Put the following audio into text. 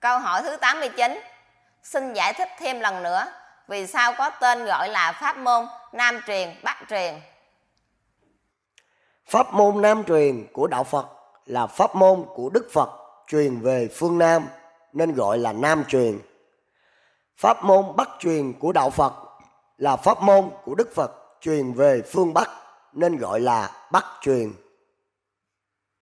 Câu hỏi thứ 89. Xin giải thích thêm lần nữa vì sao có tên gọi là pháp môn Nam truyền, Bắc truyền. Pháp môn Nam truyền của đạo Phật là pháp môn của Đức Phật truyền về phương Nam nên gọi là Nam truyền. Pháp môn Bắc truyền của đạo Phật là pháp môn của Đức Phật truyền về phương Bắc nên gọi là Bắc truyền.